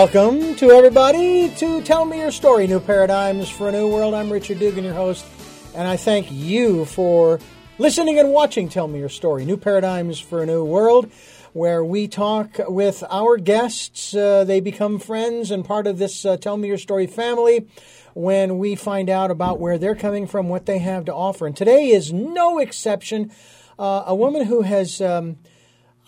Welcome to everybody to Tell Me Your Story New Paradigms for a New World. I'm Richard Dugan, your host, and I thank you for listening and watching Tell Me Your Story New Paradigms for a New World, where we talk with our guests. Uh, they become friends and part of this uh, Tell Me Your Story family when we find out about where they're coming from, what they have to offer. And today is no exception. Uh, a woman who has. Um,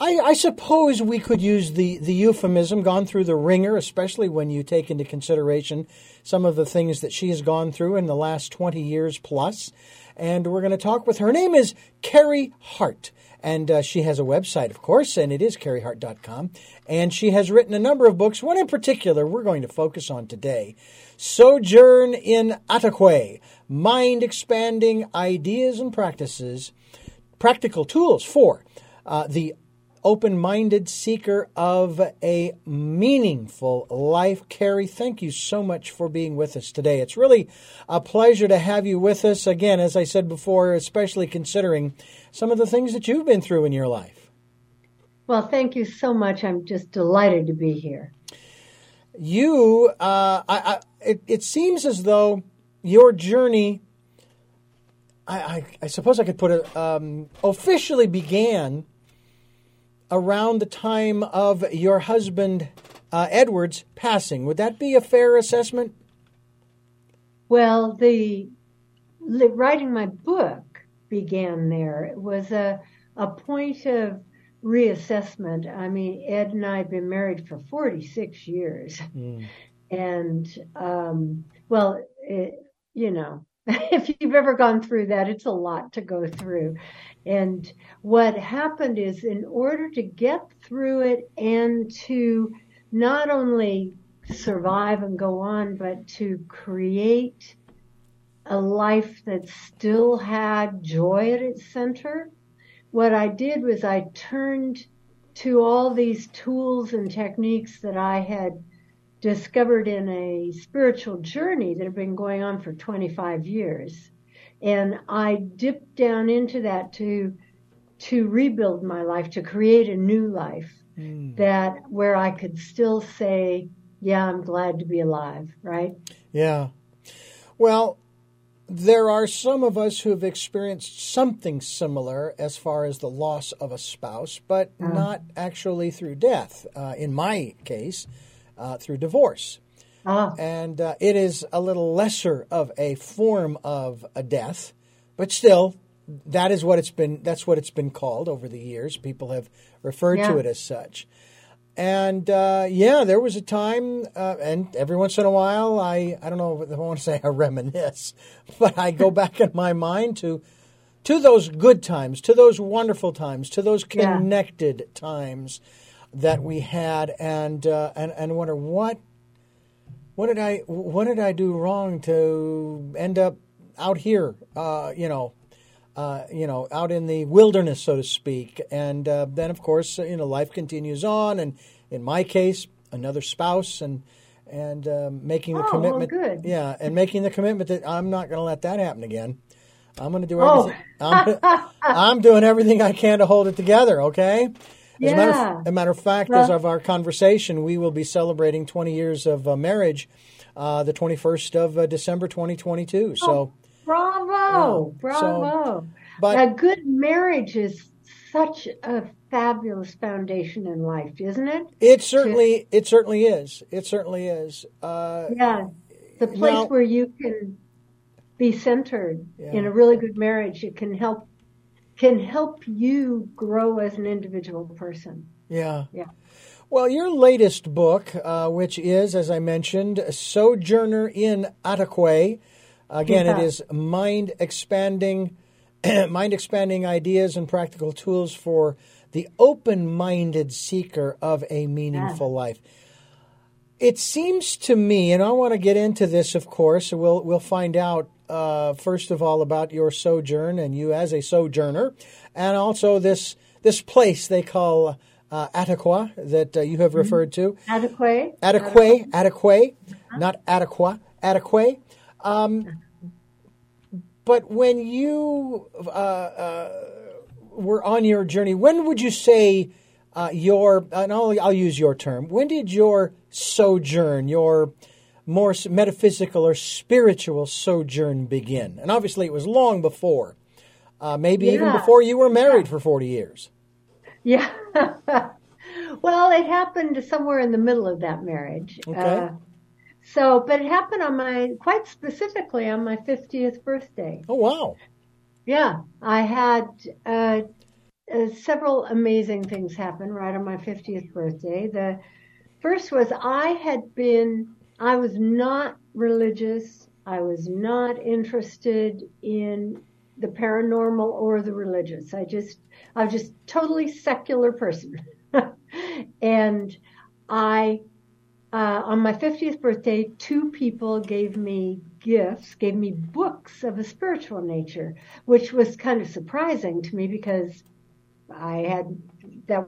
I, I, suppose we could use the, the euphemism gone through the ringer, especially when you take into consideration some of the things that she has gone through in the last 20 years plus. And we're going to talk with her. her name is Carrie Hart. And uh, she has a website, of course, and it is carriehart.com. And she has written a number of books. One in particular we're going to focus on today Sojourn in Ataqui Mind Expanding Ideas and Practices, Practical Tools for uh, the open minded seeker of a meaningful life. Carrie, thank you so much for being with us today. It's really a pleasure to have you with us. Again, as I said before, especially considering some of the things that you've been through in your life. Well, thank you so much. I'm just delighted to be here. You, uh, I, I, it, it seems as though your journey, I, I, I suppose I could put it, um, officially began around the time of your husband uh, Edward's passing. Would that be a fair assessment? Well, the writing my book began there. It was a a point of reassessment. I mean, Ed and I have been married for 46 years. Mm. And, um, well, it, you know, if you've ever gone through that, it's a lot to go through. And what happened is, in order to get through it and to not only survive and go on, but to create a life that still had joy at its center, what I did was I turned to all these tools and techniques that I had discovered in a spiritual journey that had been going on for 25 years. And I dipped down into that to, to rebuild my life, to create a new life mm. that where I could still say, yeah, I'm glad to be alive, right? Yeah. Well, there are some of us who have experienced something similar as far as the loss of a spouse, but uh not actually through death. Uh, in my case, uh, through divorce. Uh-huh. And uh, it is a little lesser of a form of a death, but still, that is what it's been. That's what it's been called over the years. People have referred yeah. to it as such. And uh, yeah, there was a time, uh, and every once in a while, I I don't know if I want to say I reminisce, but I go back in my mind to to those good times, to those wonderful times, to those connected yeah. times that we had, and uh, and and wonder what what did I what did I do wrong to end up out here? Uh, you know, uh, you know, out in the wilderness, so to speak. And uh, then, of course, you know, life continues on. And in my case, another spouse and and um, making the oh, commitment. Well. Yeah, and making the commitment that I'm not going to let that happen again. I'm going to do everything. Oh. I'm, I'm doing everything I can to hold it together. Okay. As yeah. a, matter of, a matter of fact, well, as of our conversation, we will be celebrating 20 years of uh, marriage uh, the 21st of uh, December 2022. So, oh, bravo, bravo. So, but a good marriage is such a fabulous foundation in life, isn't it? It certainly, to, it certainly is. It certainly is. Uh, yeah, the place now, where you can be centered yeah. in a really good marriage. It can help can help you grow as an individual person. Yeah. Yeah. Well, your latest book, uh, which is, as I mentioned, Sojourner in Ataqui. Again, yeah. it is mind expanding, mind expanding ideas and practical tools for the open-minded seeker of a meaningful yeah. life. It seems to me, and I want to get into this, of course. We'll we'll find out uh, first of all about your sojourn and you as a sojourner, and also this this place they call uh, Ataqua that uh, you have mm-hmm. referred to. Ataqui. Ataqui. Uh-huh. Not Ataqua. Ataqui. Um, but when you uh, uh, were on your journey, when would you say uh, your, and I'll, I'll use your term, when did your sojourn, your more metaphysical or spiritual sojourn begin? And obviously it was long before, uh, maybe yeah. even before you were married yeah. for 40 years. Yeah. well, it happened somewhere in the middle of that marriage. Okay. Uh, so, but it happened on my, quite specifically on my 50th birthday. Oh, wow. Yeah. I had, uh, uh, several amazing things happen right on my 50th birthday. The first was I had been, I was not religious. I was not interested in the paranormal or the religious. I just, I was just totally secular person. and I, uh, on my 50th birthday, two people gave me gifts, gave me books of a spiritual nature, which was kind of surprising to me because I had, that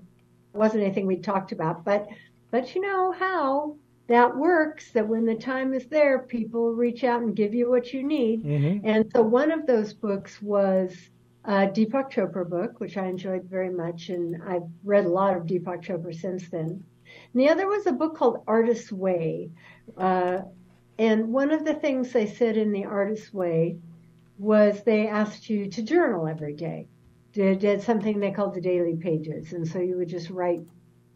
wasn't anything we talked about, but, but you know how that works that when the time is there, people reach out and give you what you need. Mm-hmm. And so one of those books was a Deepak Chopra book, which I enjoyed very much. And I've read a lot of Deepak Chopra since then. And the other was a book called Artist's Way. Uh, and one of the things they said in the Artist's Way was they asked you to journal every day. Did, did something they called the daily pages. And so you would just write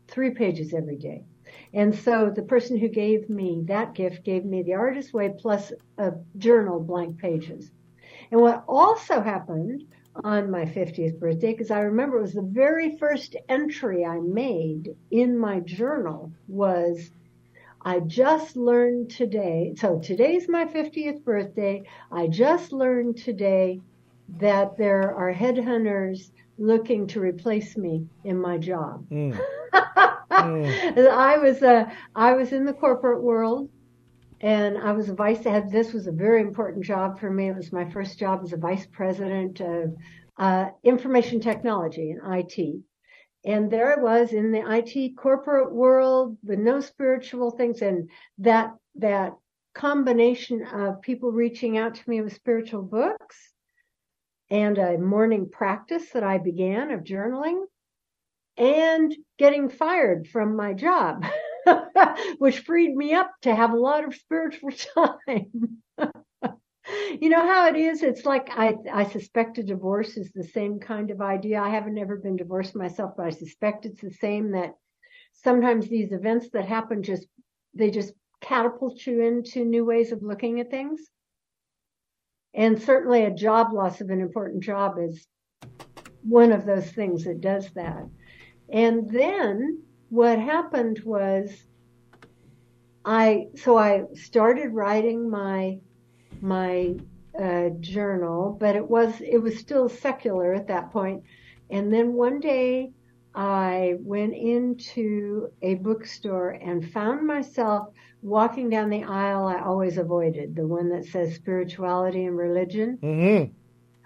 three pages every day. And so the person who gave me that gift gave me the Artist's Way plus a journal blank pages. And what also happened on my 50th birthday, because I remember it was the very first entry I made in my journal was I just learned today. So today's my 50th birthday. I just learned today that there are headhunters looking to replace me in my job. Mm. mm. I was uh, I was in the corporate world, and I was a vice head. This was a very important job for me. It was my first job as a vice president of uh, information technology and IT. And there I was in the IT corporate world with no spiritual things, and that that combination of people reaching out to me with spiritual books and a morning practice that I began of journaling and getting fired from my job, which freed me up to have a lot of spiritual time. you know how it is? It's like I, I suspect a divorce is the same kind of idea. I haven't ever been divorced myself, but I suspect it's the same that sometimes these events that happen just, they just catapult you into new ways of looking at things. And certainly a job loss of an important job is one of those things that does that. And then what happened was I, so I started writing my, my, uh, journal, but it was, it was still secular at that point. And then one day I went into a bookstore and found myself walking down the aisle I always avoided, the one that says spirituality and religion. Mm-hmm.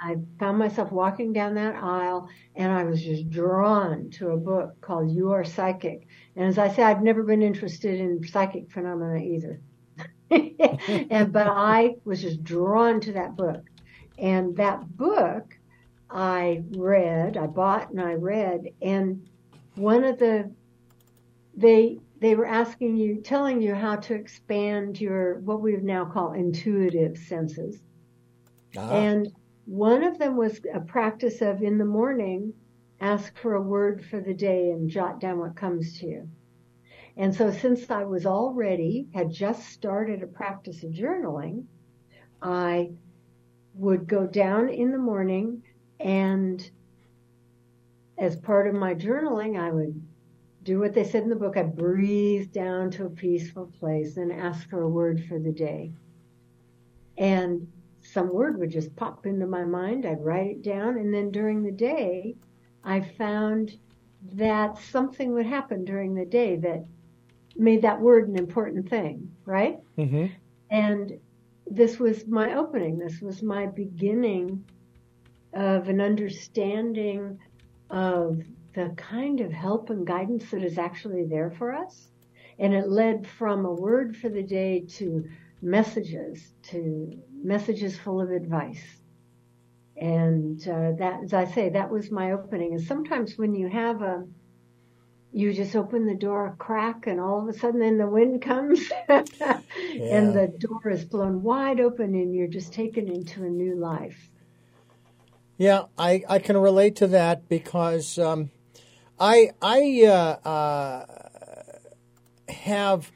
I found myself walking down that aisle and I was just drawn to a book called You Are Psychic. And as I say, I've never been interested in psychic phenomena either. and, but I was just drawn to that book. And that book I read, I bought and I read, and one of the, they, they were asking you, telling you how to expand your, what we now call intuitive senses. Ah. And one of them was a practice of in the morning, ask for a word for the day and jot down what comes to you. And so since I was already, had just started a practice of journaling, I would go down in the morning and as part of my journaling, I would do what they said in the book. I'd breathe down to a peaceful place and ask for a word for the day. And some word would just pop into my mind. I'd write it down. And then during the day, I found that something would happen during the day that made that word an important thing, right? Mm-hmm. And this was my opening. This was my beginning of an understanding of the kind of help and guidance that is actually there for us. And it led from a word for the day to messages, to messages full of advice. And uh, that, as I say, that was my opening. And sometimes when you have a you just open the door a crack and all of a sudden then the wind comes and the door is blown wide open and you're just taken into a new life. Yeah, I, I can relate to that because um, I I uh, uh, have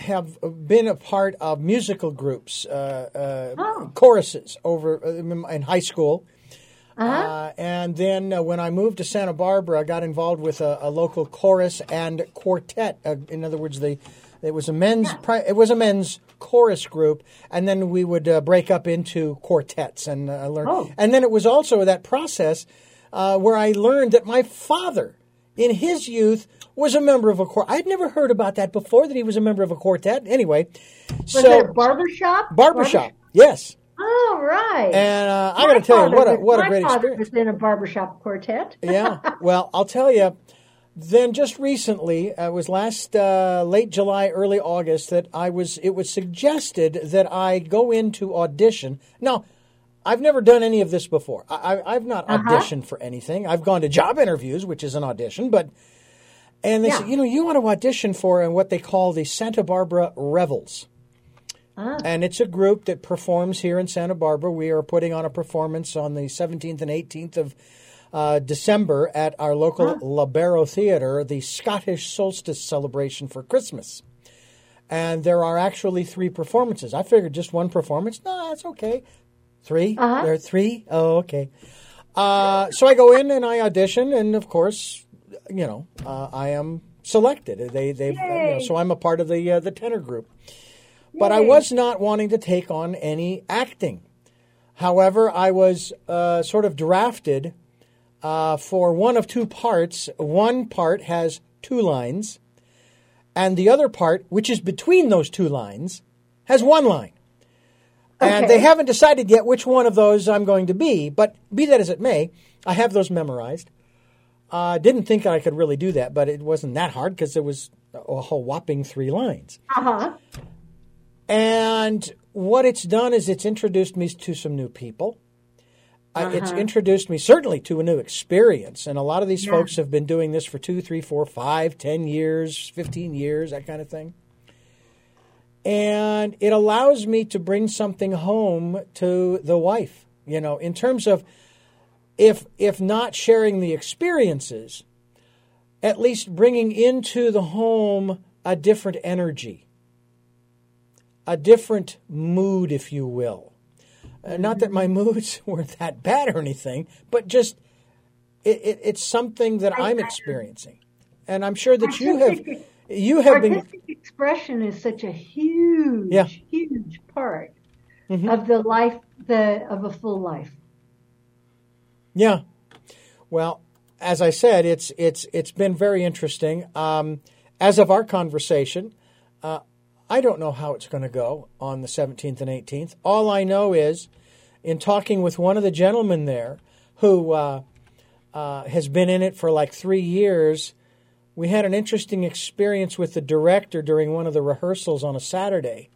have been a part of musical groups, uh, uh oh. choruses over uh, in high school. Uh-huh. Uh, and then uh, when I moved to Santa Barbara, I got involved with a, a local chorus and quartet. Uh, in other words, the it was a men's Yeah. pri- it was a men's chorus group, and then we would uh, break up into quartets and uh, learn. Oh. And then it was also that process uh, where I learned that my father, in his youth, was a member of a quartet. I'd never heard about that before. That he was a member of a quartet. Anyway, Was so it barbershop? barbershop, yes. Oh, right. And uh, I got to tell you, what a what a great experience. was in a barbershop quartet. yeah. Well, I'll tell you. Then just recently, uh, it was last uh, late July, early August, that I was. It was suggested that I go into audition. Now, I've never done any of this before. I, I, I've not Uh-huh. auditioned for anything. I've gone to job interviews, which is an audition, but. And they Yeah. said, you know, you want to audition for uh, what they call the Santa Barbara Revels. Ah. And it's a group that performs here in Santa Barbara. We are putting on a performance on the 17th and 18th of uh, December at our local Lobero Theatre, the Scottish Solstice celebration for Christmas. And there are actually three performances. I figured just one performance. No, that's okay. 3 Uh-huh. There are three? Oh, okay. Uh, so I go in and I audition, and of course, you know, uh, I am selected. They, they've, you know, so I'm a part of the uh, the tenor group. But I was not wanting to take on any acting. However, I was uh, sort of drafted uh, for one of two parts. One part has two lines, and the other part, which is between those two lines, has one line. And they haven't decided yet which one of those I'm going to be. But be that as it may, I have those memorized. I didn't think I could really do that, but it wasn't that hard because it was a whole whopping three lines. Uh huh. And what it's done is it's introduced me to some new people. Uh, It's introduced me certainly to a new experience. And a lot of these Yeah. folks have been doing this for two, three, four, five, ten years, 15 years, that kind of thing. And it allows me to bring something home to the wife, you know, in terms of if, if not sharing the experiences, at least bringing into the home a different energy a different mood, if you will. Uh, not that my moods were that bad or anything, but just it, it, it's something that I'm experiencing, and I'm sure that you have you have been. Expression is such a huge, Yeah. huge part Mm-hmm. of the life, the of a full life. Yeah. Well, as I said, it's it's it's been very interesting. Um, as of our conversation, uh, I don't know how it's going to go on the 17th and 18th. All I know is, in talking with one of the gentlemen there, who uh, uh, has been in it for like three years, we had an interesting experience with the director during one of the rehearsals on a Saturday.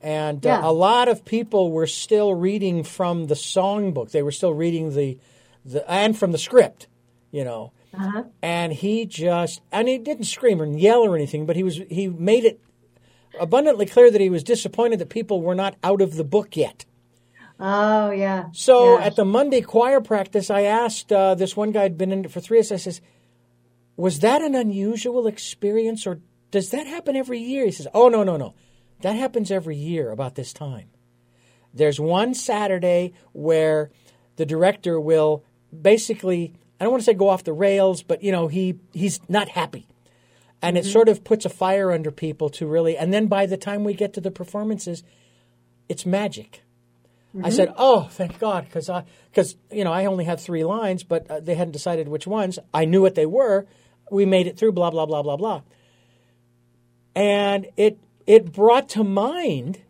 And uh, a lot of people were still reading from the songbook. They were still reading the, the and from the script, you know. Uh-huh. And he just and he didn't scream or yell or anything, but he was he made it abundantly clear that he was disappointed that people were not out of the book yet. Oh yeah. So yeah. at the Monday choir practice, I asked uh, this one guy had been in it for three years. I says, "Was that an unusual experience, or does that happen every year?" He says, "Oh no, no, no, that happens every year about this time. There's one Saturday where the director will basically, I don't want to say go off the rails, but you know he he's not happy." And it sort of puts a fire under people to really, and then by the time we get to the performances, it's magic. I said, "Oh, thank God," because because you know I only had three lines, but uh, they hadn't decided which ones. I knew what they were. We made it through. Blah blah blah blah blah. And it it brought to mind,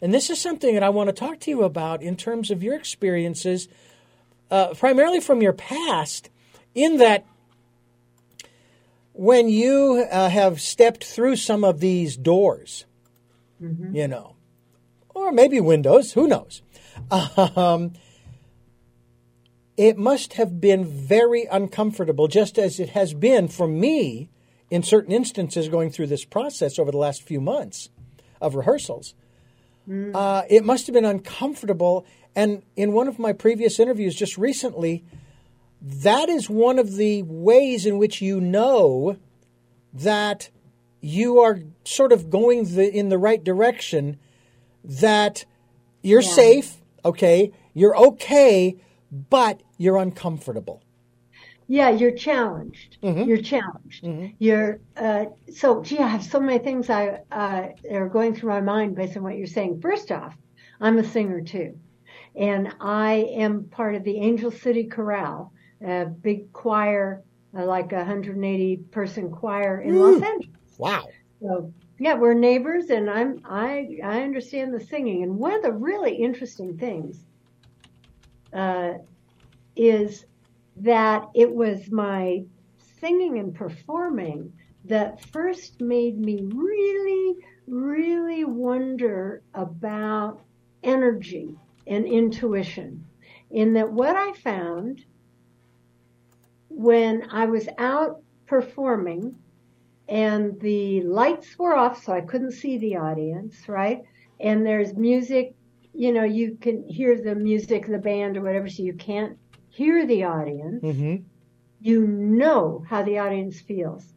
and this is something that I want to talk to you about in terms of your experiences, uh, primarily from your past, in that when you uh, have stepped through some of these doors, you know, or maybe windows, who knows? Um, it must have been very uncomfortable, just as it has been for me in certain instances going through this process over the last few months of rehearsals. Mm. Uh, it must have been uncomfortable. And in one of my previous interviews just recently, that is one of the ways in which you know that you are sort of going the, in the right direction, that you're yeah. safe, okay, you're okay, but you're uncomfortable. Yeah, you're challenged. Mm-hmm. You're challenged. Mm-hmm. You're uh, so. Gee, I have so many things I uh, are going through my mind based on what you're saying. First off, I'm a singer too, and I am part of the Angel City Chorale, a big choir, uh, like a 180 person choir in mm. Los Angeles. Wow. So yeah, we're neighbors, and I'm I I understand the singing. And one of the really interesting things uh, is that it was my singing and performing that first made me really, really wonder about energy and intuition. In that, what I found when I was out performing and the lights were off, so I couldn't see the audience, right? And there's music, you know, you can hear the music, the band or whatever, so you can't hear the audience, mm-hmm. you know how the audience feels.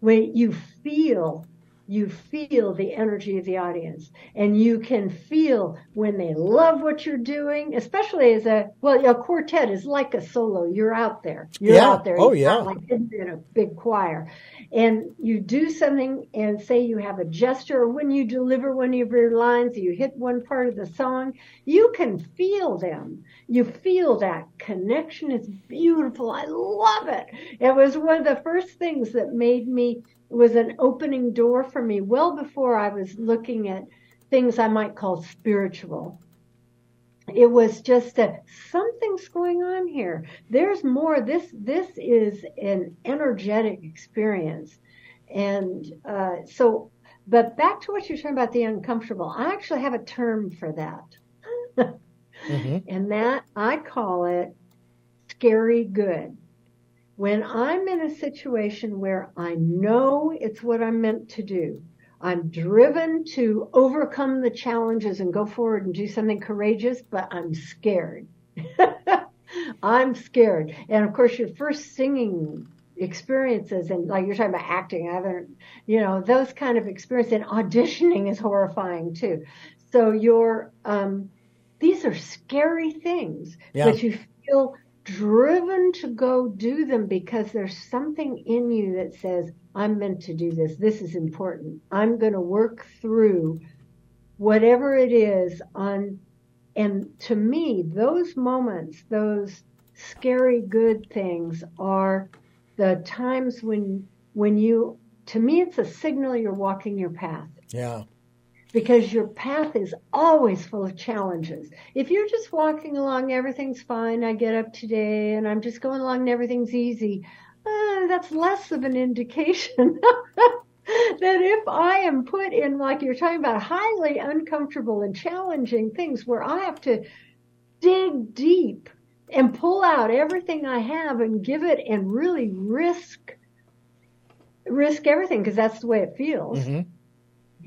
When you feel you feel the energy of the audience and you can feel when they love what you're doing, especially as a, well, a quartet is like a solo. You're out there. You're yeah. out there. Oh, yeah. Like in a big choir. And you do something and say you have a gesture or when you deliver one of your lines, you hit one part of the song, you can feel them. You feel that connection. It's beautiful. I love it. It was one of the first things that made me was an opening door for me well before I was looking at things I might call spiritual. It was just a something's going on here. There's more. This this is an energetic experience, and uh, so. But back to what you're talking about the uncomfortable. I actually have a term for that, mm-hmm. and that I call it scary good when I'm in a situation where I know it's what I'm meant to do, I'm driven to overcome the challenges and go forward and do something courageous, but I'm scared. I'm scared. And of course, your first singing experiences and like you're talking about acting, I haven't, you know, those kind of experiences and auditioning is horrifying too. So you're, um, these are scary things, yeah. but you feel driven to go do them because there's something in you that says, I'm meant to do this. This is important. I'm going to work through whatever it is on, and to me, those moments, those scary good things are the times when, when you, to me, it's a signal you're walking your path. Yeah because your path is always full of challenges. If you're just walking along, everything's fine. I get up today and I'm just going along and everything's easy. Uh, that's less of an indication that if I am put in, like you're talking about, highly uncomfortable and challenging things where I have to dig deep and pull out everything I have and give it and really risk, risk everything because that's the way it feels. Mm-hmm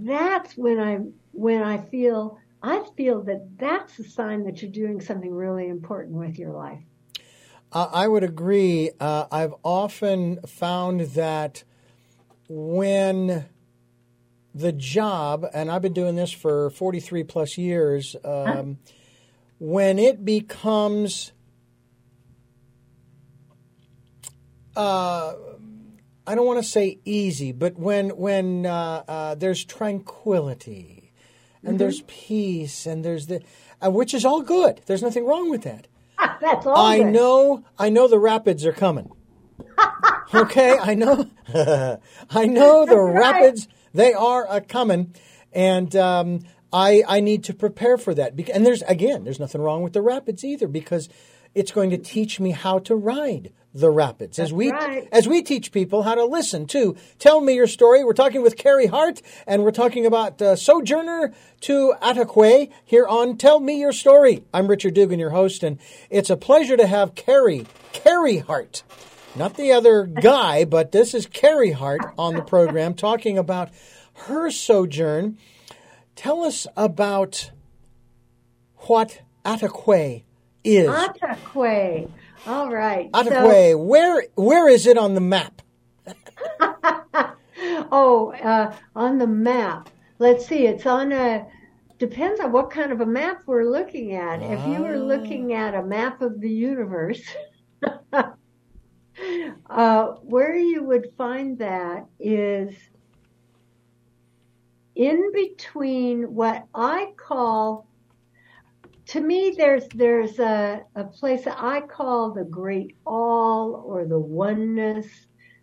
that's when I when I feel I feel that that's a sign that you're doing something really important with your life. Uh, I would agree. Uh, I've often found that when the job, and I've been doing this for 43 plus years, um, huh? when it becomes uh, I don't want to say easy, but when when uh, uh, there's tranquility and mm-hmm. there's peace and there's the uh, which is all good. There's nothing wrong with that. That's all. I good. know. I know the rapids are coming. okay, I know. I know the right. rapids. They are a coming, and um, I I need to prepare for that. And there's again, there's nothing wrong with the rapids either because it's going to teach me how to ride the rapids. As we right. as we teach people how to listen to tell me your story. We're talking with carrie hart and we're talking about uh, sojourner to Ataquay here on tell me your story. I'm richard dugan your host and it's a pleasure to have carrie carrie hart. Not the other guy but this is carrie hart on the program talking about her sojourn. Tell us about what Ataquay is Ataquay. All right. Ataquay, where where is it on the map? Oh, uh, on the map. Let's see. It's on a. Depends on what kind of a map we're looking at. If you were looking at a map of the universe, uh, where you would find that is in between what I call to me there's there's a, a place I call the great all or the oneness,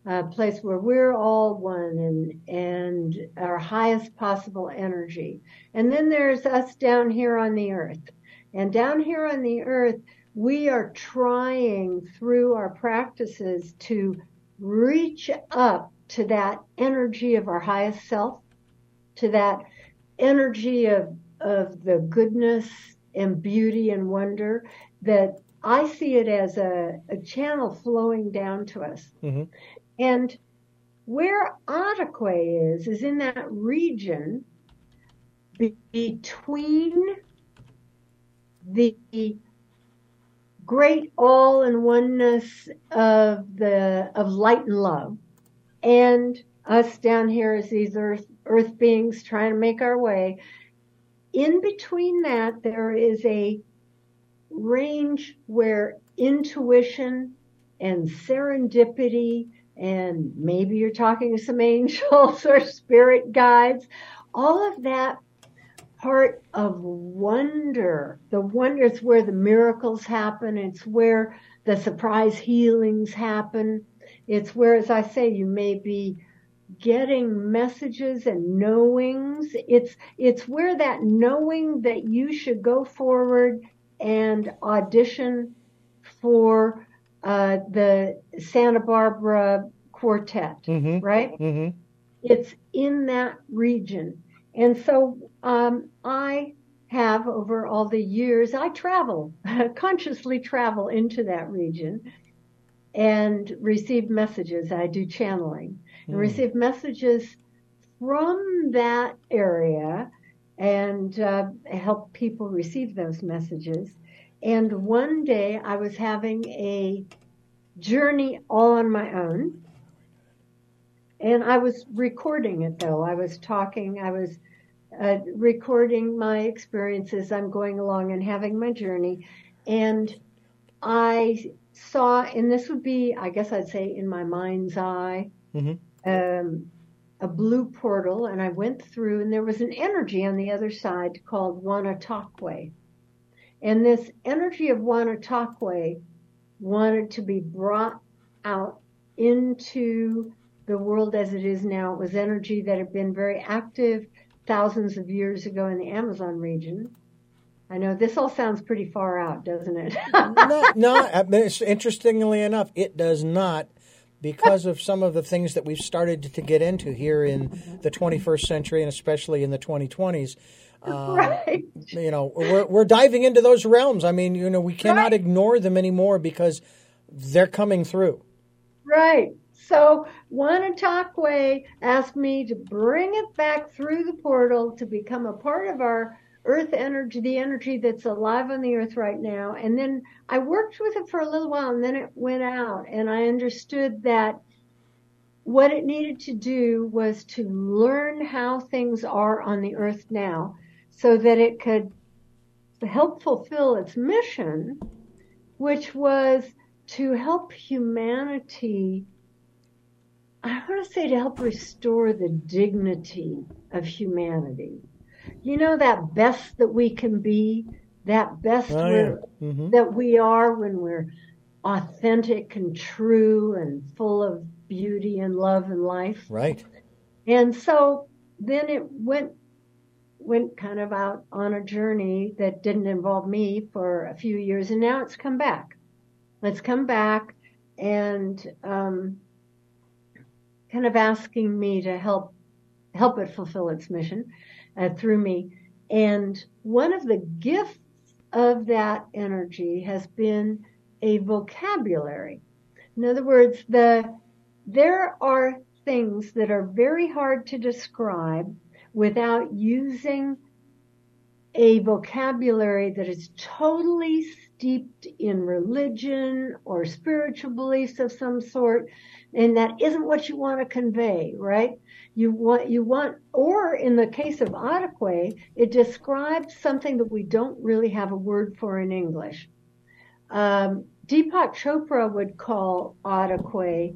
a place where we're all one and and our highest possible energy. And then there's us down here on the earth. And down here on the earth, we are trying through our practices to reach up to that energy of our highest self, to that energy of of the goodness and beauty and wonder that I see it as a, a channel flowing down to us. Mhm. And where Ottaquay is, is in that region be- between the great all and oneness of the of light and love and us down here as these earth earth beings trying to make our way in between that, there is a range where intuition and serendipity, and maybe you're talking to some angels or spirit guides, all of that part of wonder. The wonder is where the miracles happen. It's where the surprise healings happen. It's where, as I say, you may be getting messages and knowings. It's it's where that knowing that you should go forward and audition for uh, the Santa Barbara Quartet, Mhm. right? Mm-hmm. It's in that region, and so um, I have over all the years I travel consciously travel into that region and receive messages. I do channeling and receive messages from that area and uh, help people receive those messages. And one day I was having a journey all on my own. And I was recording it though. I was talking, I was uh, recording my experiences. I'm going along and having my journey. And I saw, and this would be, I guess I'd say in my mind's eye, Mhm. Um, a blue portal, and I went through, and there was an energy on the other side called Wanatokwe. And this energy of Wanatokwe wanted to be brought out into the world as it is now. It was energy that had been very active thousands of years ago in the Amazon region. I know this all sounds pretty far out, doesn't it? no, no. I mean, it's- interestingly enough, it does not, because of some of the things that we've started to get into here in the 21st century and especially in the 2020s. Uh, right. You know, we're we're diving into those realms. I mean, you know, we cannot Right. ignore them anymore because they're coming through. Right. So Wanatokwe asked me to bring it back through the portal to become a part of our earth energy, the energy that's alive on the earth right now. And then I worked with it for a little while and then it went out and I understood that what it needed to do was to learn how things are on the earth now so that it could help fulfill its mission, which was to help humanity I want to say to help restore the dignity of humanity. You know that best that we can be, that best Oh, yeah. Mhm. that we are when we're authentic and true and full of beauty and love and life. Right. And so then it went went kind of out on a journey that didn't involve me for a few years and now it's come back. let's come back and um, kind of asking me to help help it fulfill its mission uh, through me. And one of the gifts of that energy has been a vocabulary. In other words, the there are things that are very hard to describe without using a vocabulary that is totally steeped in religion or spiritual beliefs of some sort and that isn't what you want to convey right? You want you want or in the case of Adequae, it describes something that we don't really have a word for in english. Um, deepak chopra would call Adequae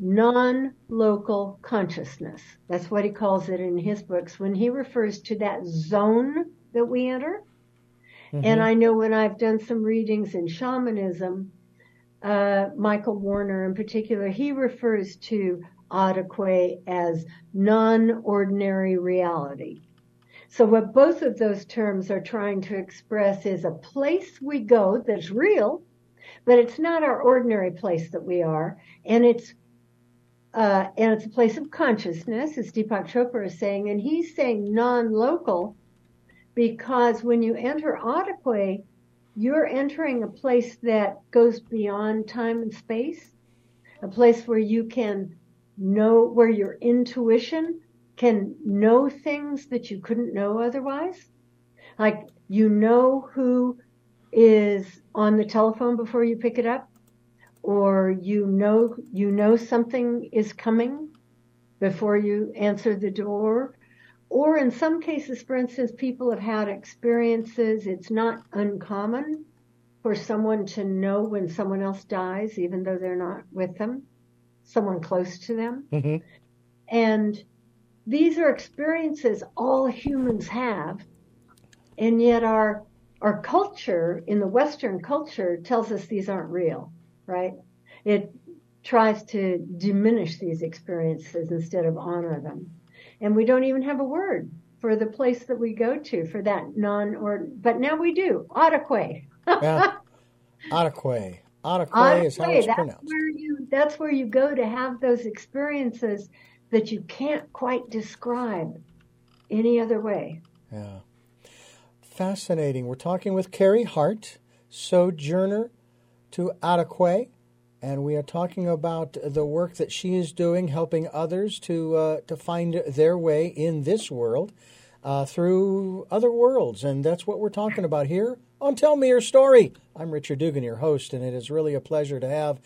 non-local consciousness. That's what he calls it in his books when he refers to that zone that we enter Mm-hmm. And I know when I've done some readings in shamanism, uh, Michael Harner in particular, he refers to Adequae as non-ordinary reality. So what both of those terms are trying to express is a place we go that's real, but it's not our ordinary place that we are, and it's uh, and it's a place of consciousness, as Deepak Chopra is saying, and he's saying non-local because when you enter Adequae, you're entering a place that goes beyond time and space, a place where you can know, where your intuition can know things that you couldn't know otherwise. Like you know who is on the telephone before you pick it up, or you know, you know something is coming before you answer the door, or in some cases, for instance, people have had experiences. It's not uncommon for someone to know when someone else dies, even though they're not with them, someone close to them. Mm-hmm. And these are experiences all humans have. And yet our, our culture in the Western culture tells us these aren't real, right? It tries to diminish these experiences instead of honor them and we don't even have a word for the place that we go to for that non or but now we do Adequae. yeah. Adequae. Adequae is how it's that's pronounced. Where you, that's where you go to have those experiences that you can't quite describe any other way. Yeah. Fascinating. We're talking with Carrie Hart, sojourner to Adequae and we are talking about the work that she is doing, helping others to uh, to find their way in this world uh, through other worlds, and that's what we're talking about here on Tell Me Your Story. I'm Richard Dugan, your host, and it is really a pleasure to have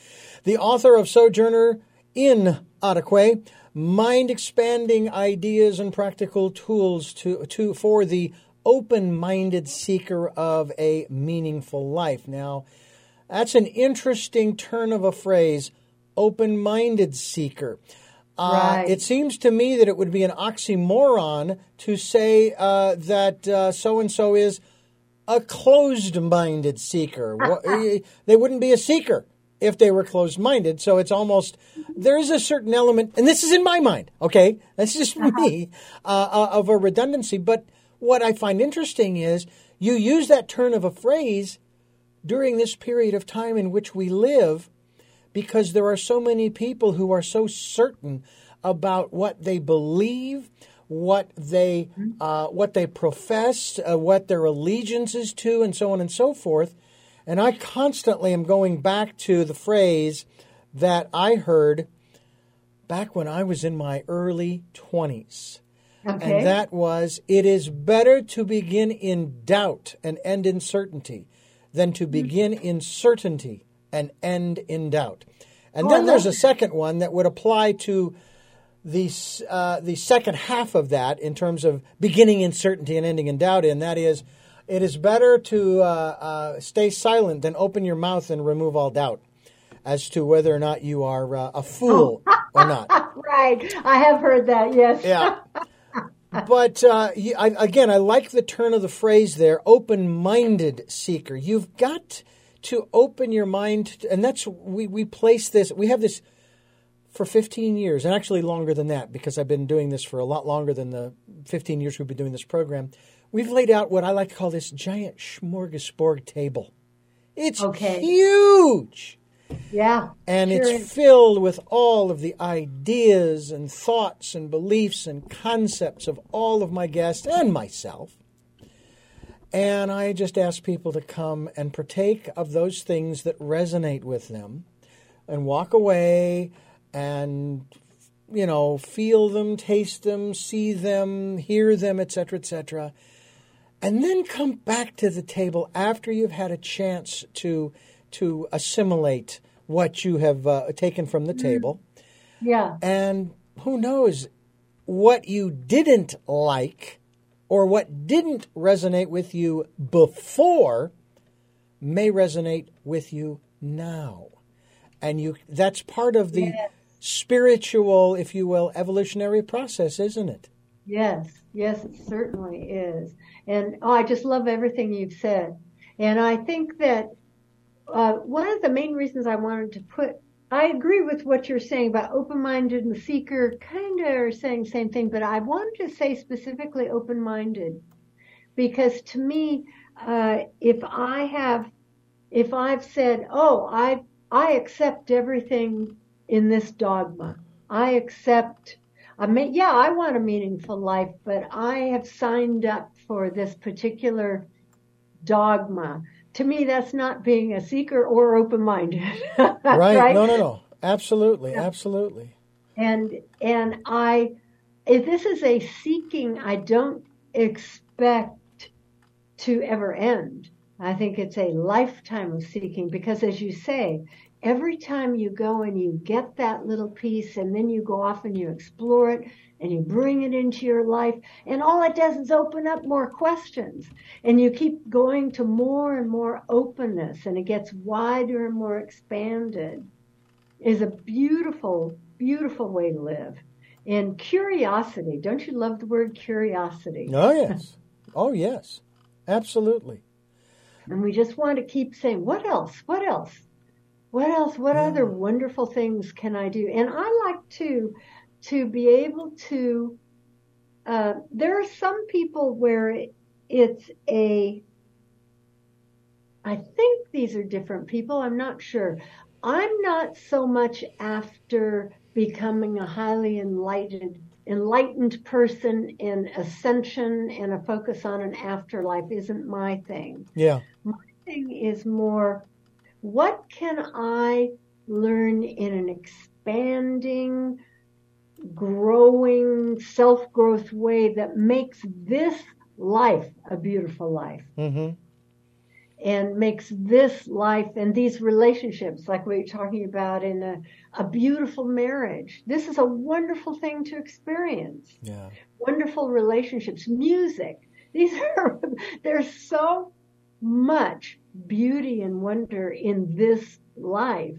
the author of Sojourner in Adequae, mind expanding ideas and practical tools to to for the open minded seeker of a meaningful life. Now. That's an interesting turn of a phrase, open minded seeker. Uh, right. It seems to me that it would be an oxymoron to say uh, that so and so is a closed minded seeker. they wouldn't be a seeker if they were closed minded. So it's almost, there is a certain element, and this is in my mind, okay? That's just uh-huh. me, uh, uh, of a redundancy. But what I find interesting is you use that turn of a phrase during this period of time in which we live because there are so many people who are so certain about what they believe, what they uh, what they profess, uh, what their allegiance is to, and so on and so forth. And I constantly am going back to the phrase that I heard back when I was in my early twenties. Okay. And that was, it is better to begin in doubt and end in certainty than to begin in certainty and end in doubt. And oh, then there's a second one that would apply to the, uh, the second half of that in terms of beginning in certainty and ending in doubt, and that is it is better to uh, uh, stay silent than open your mouth and remove all doubt as to whether or not you are uh, a fool or not. right. I have heard that, yes. Yeah. but uh, I, again, I like the turn of the phrase there open minded seeker. You've got to open your mind, to, and that's, we, we place this, we have this for 15 years, and actually longer than that, because I've been doing this for a lot longer than the 15 years we've been doing this program. We've laid out what I like to call this giant smorgasbord table. It's okay. huge. Yeah. And sure it's is. filled with all of the ideas and thoughts and beliefs and concepts of all of my guests and myself. And I just ask people to come and partake of those things that resonate with them and walk away and you know feel them taste them see them hear them etc etc and then come back to the table after you've had a chance to to assimilate what you have uh, taken from the table Yeah. and who knows what you didn't like or what didn't resonate with you before may resonate with you now and you that's part of the Yes. spiritual if you will evolutionary process isn't it Yes, yes, it certainly is. And oh, I just love everything you've said. And I think that uh, one of the main reasons I wanted to put, I agree with what you're saying about open-minded and seeker, kind of are saying the same thing, but I wanted to say specifically open-minded because to me, uh, if I have, if I've said, oh, I I accept everything in this dogma, I accept I mean, yeah, I want a meaningful life, but I have signed up for this particular dogma. To me, that's not being a seeker or open-minded. right, no no no. Absolutely. Absolutely. And and I, if this is a seeking, I don't expect to ever end. I think it's a lifetime of seeking because, as you say, every time you go and you get that little piece and then you go off and you explore it and you bring it into your life and all it does is open up more questions. And you keep going to more and more openness and it gets wider and more expanded. Is a beautiful beautiful way to live. And curiosity don't you love the word curiosity? Oh yes. Oh yes. Absolutely. And we just want to keep saying what else? What else? What else? What other wonderful things can i do? And i like to to be able to uh, there are some people where it, it's a i think these are different people i'm not sure. I'm not so much after becoming a highly enlightened enlightened person in ascension and a focus on an afterlife isn't my thing. Yeah. My thing is more what can I learn in an expanding, growing, self growth way that makes this life a beautiful life. Hmm and makes this life and these relationships, like we were talking about in a, a beautiful marriage. This is a wonderful thing to experience. Yeah. Wonderful relationships, music. These are, there's so much beauty and wonder in this life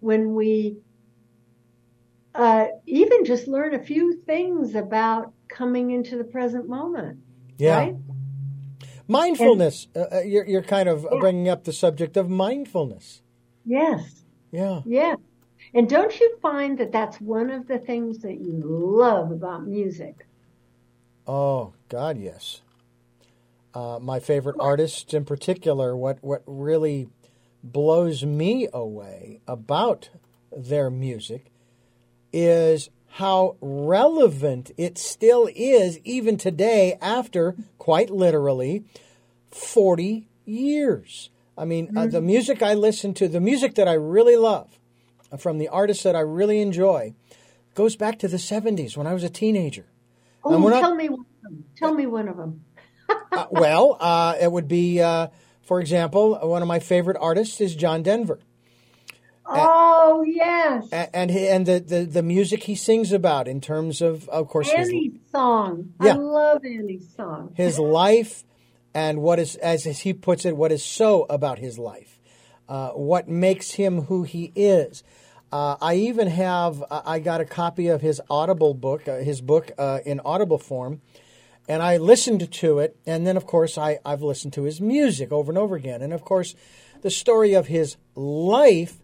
when we uh, even just learn a few things about coming into the present moment. yeah Right? mindfulness uh, uh, you're, you're kind of Yeah. bringing up the subject of mindfulness Yes, yeah Yeah. And don't you find that that's one of the things that you love about music? Oh God, yes. Uh, my favorite artists, in particular, what what really blows me away about their music is how relevant it still is, even today, after quite literally forty years. I mean, uh, the music I listen to, the music that I really love, uh, from the artists that I really enjoy, goes back to the '70s when I was a teenager. Oh, we're not- tell me one of them. Tell me one of them. Uh, well, uh, it would be, uh, for example, one of my favorite artists is John Denver, Oh, yes. And and the, the the music he sings about in terms of, of course, his, song. Yeah. I love Annie's song. his life and what is, as he puts it, what is so about his life, uh, what makes him who he is. Uh, I even have, uh, I got a copy of his Audible book, uh, his book uh, in Audible form, and I listened to it. And then, of course, I, I've listened to his music over and over again. And of course, the story of his life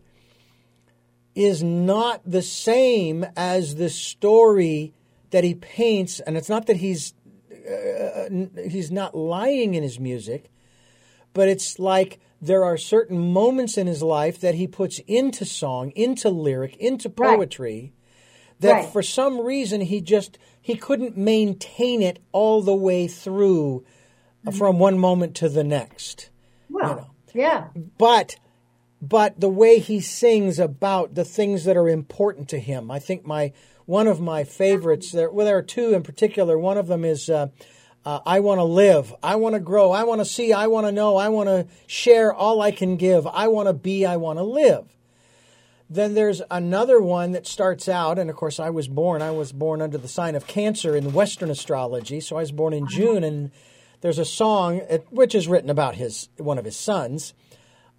is not the same as the story that he paints. And it's not that he's uh, he's not lying in his music, but it's like there are certain moments in his life that he puts into song, into lyric, into poetry right. that right. for some reason he just he couldn't maintain it all the way through mm-hmm. from one moment to the next. Well, you know. yeah. But but the way he sings about the things that are important to him. I think my one of my favorites there well there are two in particular. One of them is uh, uh, I want to live. I want to grow. I want to see. I want to know. I want to share all I can give. I want to be. I want to live. Then there's another one that starts out, and of course, I was born. I was born under the sign of Cancer in Western astrology, so I was born in June. And there's a song which is written about his one of his sons,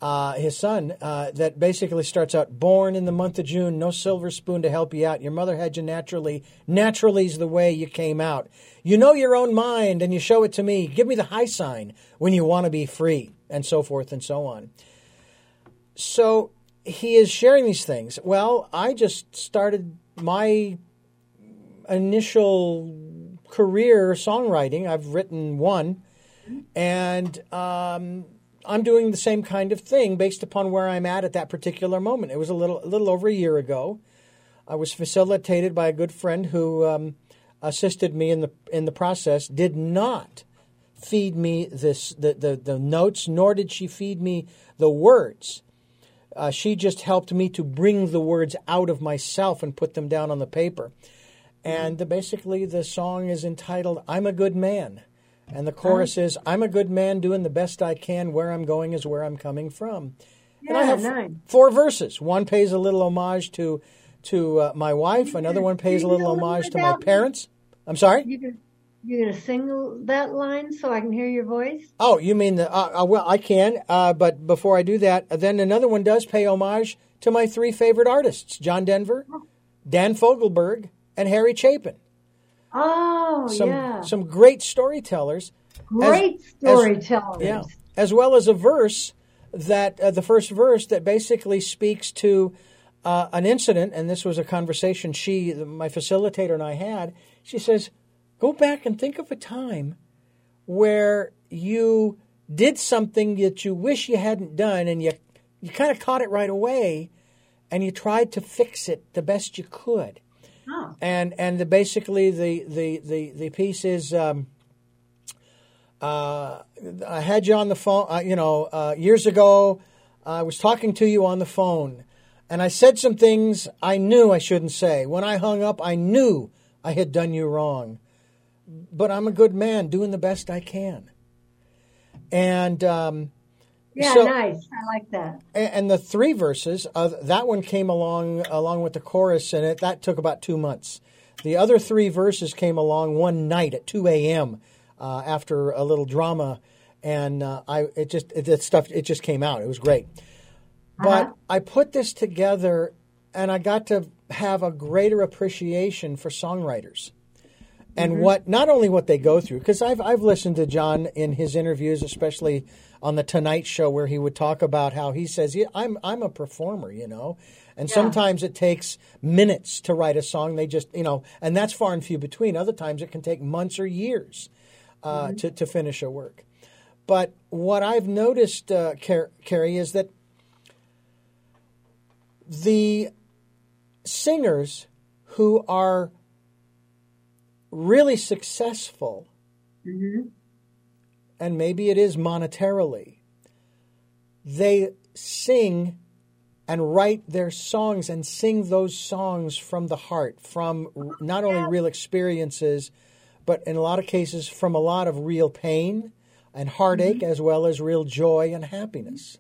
uh, his son, uh, that basically starts out born in the month of June, no silver spoon to help you out. Your mother had you naturally. Naturally's the way you came out. You know your own mind and you show it to me. Give me the high sign when you want to be free, and so forth and so on. So he is sharing these things. Well, I just started my initial career songwriting. I've written one, and um, I'm doing the same kind of thing based upon where I'm at at that particular moment. It was a little a little over a year ago. I was facilitated by a good friend who um, assisted me in the in the process. Did not feed me this the, the, the notes, nor did she feed me the words. Uh, she just helped me to bring the words out of myself and put them down on the paper. And mm-hmm. basically, the song is entitled "I'm a Good Man." And the chorus is, I'm a good man doing the best I can. Where I'm going is where I'm coming from. Yeah, and I have nice. four verses. One pays a little homage to to uh, my wife. Another one pays a little homage to my parents. I'm sorry? You're going to sing that line so I can hear your voice? Oh, you mean the, uh, uh, well, I can. Uh, but before I do that, uh, then another one does pay homage to my three favorite artists John Denver, oh. Dan Fogelberg, and Harry Chapin. Oh, some, yeah. Some great storytellers. Great as, storytellers. As, yeah. As well as a verse that, uh, the first verse that basically speaks to uh, an incident, and this was a conversation she, my facilitator, and I had. She says, Go back and think of a time where you did something that you wish you hadn't done, and you, you kind of caught it right away, and you tried to fix it the best you could. Oh. And and the, basically the the the the piece is. Um, uh, I had you on the phone, uh, you know, uh, years ago. I was talking to you on the phone, and I said some things I knew I shouldn't say. When I hung up, I knew I had done you wrong. But I'm a good man, doing the best I can. And um, yeah, so, nice. I like that. And the three verses, uh, that one came along along with the chorus, and it that took about two months. The other three verses came along one night at 2 a.m. Uh, after a little drama, and uh, I it just it, it, stuff it just came out. It was great, but uh-huh. I put this together, and I got to have a greater appreciation for songwriters and mm-hmm. what not only what they go through because I've I've listened to John in his interviews, especially on the Tonight Show, where he would talk about how he says, yeah, "I'm I'm a performer," you know, and Yeah. sometimes it takes minutes to write a song. They just you know, and that's far and few between. Other times it can take months or years uh, to to finish a work. But what I've noticed, uh, Car- Carrie, is that the singers who are really successful, hmm and maybe it is monetarily, they sing and write their songs and sing those songs from the heart, from not only real experiences, but in a lot of cases from a lot of real pain and heartache, mm-hmm. as well as real joy and happiness.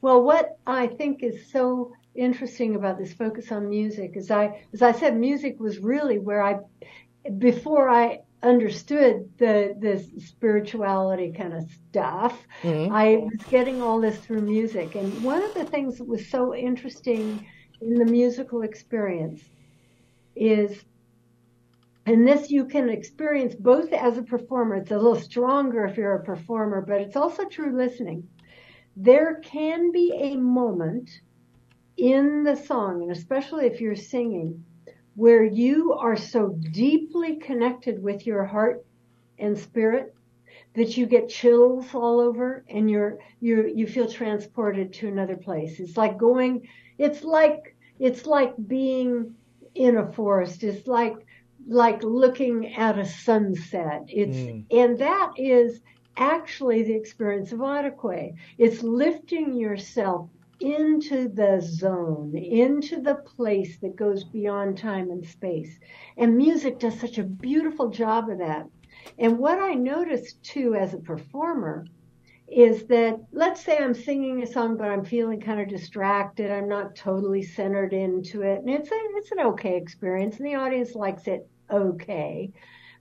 Well, what I think is so interesting about this focus on music is I, as I said, music was really where I, before I understood the this spirituality kind of stuff, Mhm. I was getting all this through music. And one of the things that was so interesting in the musical experience is, and this you can experience both as a performer. It's a little stronger if you're a performer, but it's also true listening. There can be a moment in the song, and especially if you're singing, where you are so deeply connected with your heart and spirit that you get chills all over and you're you you feel transported to another place. It's like going it's like it's like being in a forest. It's like like looking at a sunset. It's mm. and that is actually the experience of Ataquay. It's lifting yourself into the zone, into the place that goes beyond time and space. And music does such a beautiful job of that. And what I noticed too as a performer is that let's say I'm singing a song, but I'm feeling kind of distracted. I'm not totally centered into it. And it's a, it's an okay experience and the audience likes it okay.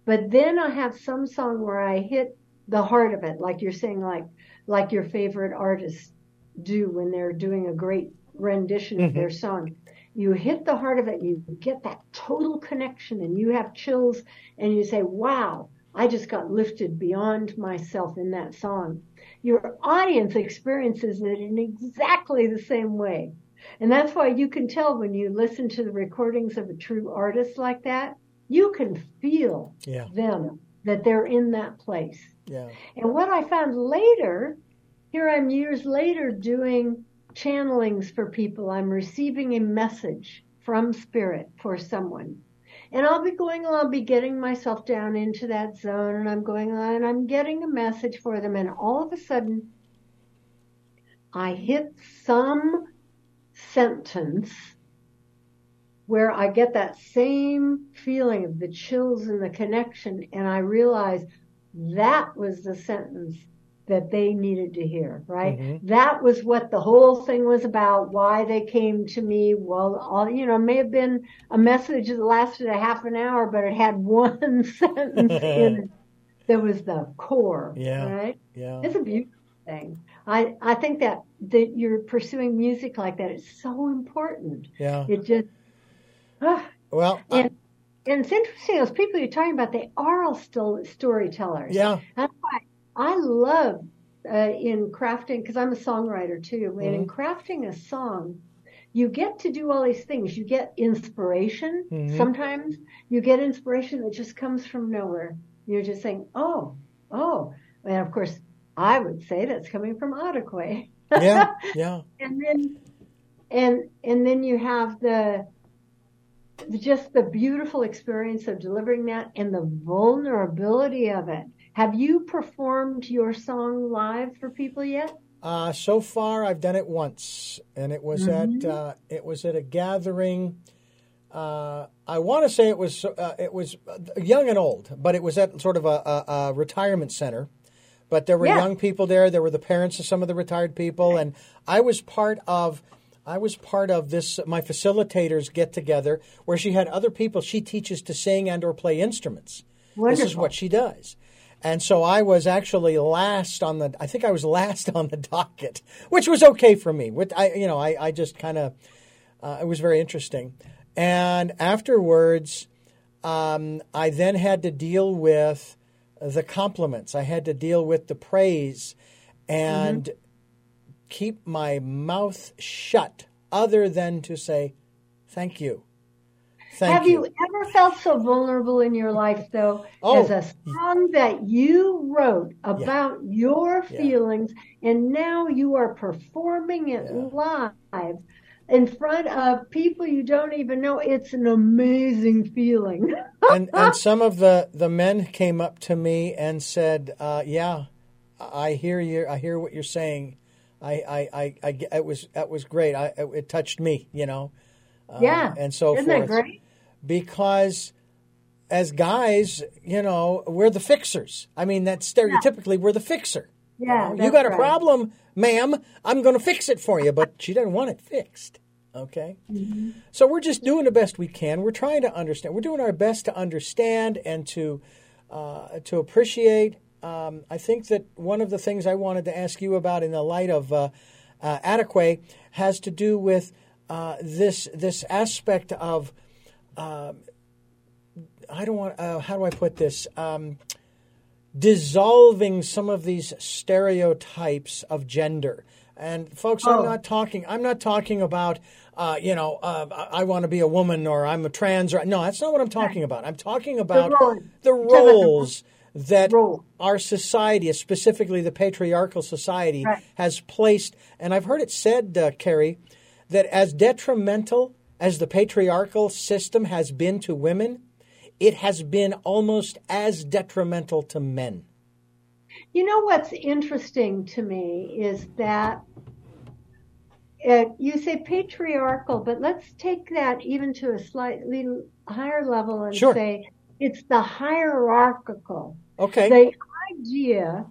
But then I have some song where I hit the heart of it, like you're saying, like, like your favorite artists do when they're doing a great rendition mm-hmm. of their song. You hit the heart of it, you get that total connection and you have chills and you say, wow, I just got lifted beyond myself in that song. Your audience experiences it in exactly the same way. And that's why you can tell when you listen to the recordings of a true artist like that, you can feel yeah. them that they're in that place. Yeah. And what I found later, here I'm years later doing channelings for people. I'm receiving a message from spirit for someone. And I'll be going along, be getting myself down into that zone and I'm going on and I'm getting a message for them. And all of a sudden, I hit some sentence where I get that same feeling of the chills and the connection. And I realize that was the sentence that they needed to hear, right? Mm-hmm. That was what the whole thing was about, why they came to me. Well, all, you know, it may have been a message that lasted a half an hour, but it had one sentence in it that was the core, yeah. right? Yeah. It's a beautiful thing. I, I think that, that you're pursuing music like that is so important. Yeah. It just, ah. well, and, I, and it's interesting, those people you're talking about, they are all still storytellers. Yeah. That's why I love uh, in crafting because I'm a songwriter too. Mm-hmm. And in mm-hmm. crafting a song, you get to do all these things. You get inspiration. Mm-hmm. Sometimes you get inspiration that just comes from nowhere. You're just saying, "Oh, oh," and of course, I would say that's coming from Ataquay. yeah, yeah. and then, and and then you have the just the beautiful experience of delivering that and the vulnerability of it have you performed your song live for people yet? Uh, so far, I've done it once, and it was mm-hmm. at uh, it was at a gathering. Uh, I want to say it was uh, it was young and old, but it was at sort of a, a, a retirement center. But there were yeah. young people there. There were the parents of some of the retired people, and I was part of. I was part of this my facilitators get together where she had other people she teaches to sing and or play instruments. Wonderful. This is what she does. And so I was actually last on the, I think I was last on the docket, which was okay for me. With I, you know, I, I just kind of, uh, it was very interesting. And afterwards, um, I then had to deal with the compliments. I had to deal with the praise and mm-hmm. keep my mouth shut other than to say, thank you. Thank Have you. you. ever felt so vulnerable in your life, though, oh. as a song that you wrote about yeah. your feelings, yeah. and now you are performing it yeah. live in front of people you don't even know? It's an amazing feeling. and, and some of the, the men came up to me and said, uh, "Yeah, I hear you. I hear what you're saying. I, I, I, I it was that was great. I, it, it touched me. You know." Yeah, uh, and so Isn't forth. That great? Because as guys, you know, we're the fixers. I mean, that stereotypically we're the fixer. Yeah, you, know? you got a right. problem, ma'am. I'm going to fix it for you, but she doesn't want it fixed. Okay, mm-hmm. so we're just doing the best we can. We're trying to understand. We're doing our best to understand and to uh, to appreciate. Um, I think that one of the things I wanted to ask you about in the light of uh, uh, Ataquay has to do with uh, this this aspect of uh, I don't want uh, how do I put this um, dissolving some of these stereotypes of gender. And folks, oh. I'm not talking. I'm not talking about uh, you know uh, I want to be a woman or I'm a trans. Or, no, that's not what I'm talking about. I'm talking about the, role. the roles that role. our society, specifically the patriarchal society, Right. has placed, and I've heard it said, uh, Carrie, that as detrimental as the patriarchal system has been to women, it has been almost as detrimental to men. You know what's interesting to me is that uh, you say patriarchal, but let's take that even to a slightly higher level and Sure. say it's the hierarchical. Okay. The idea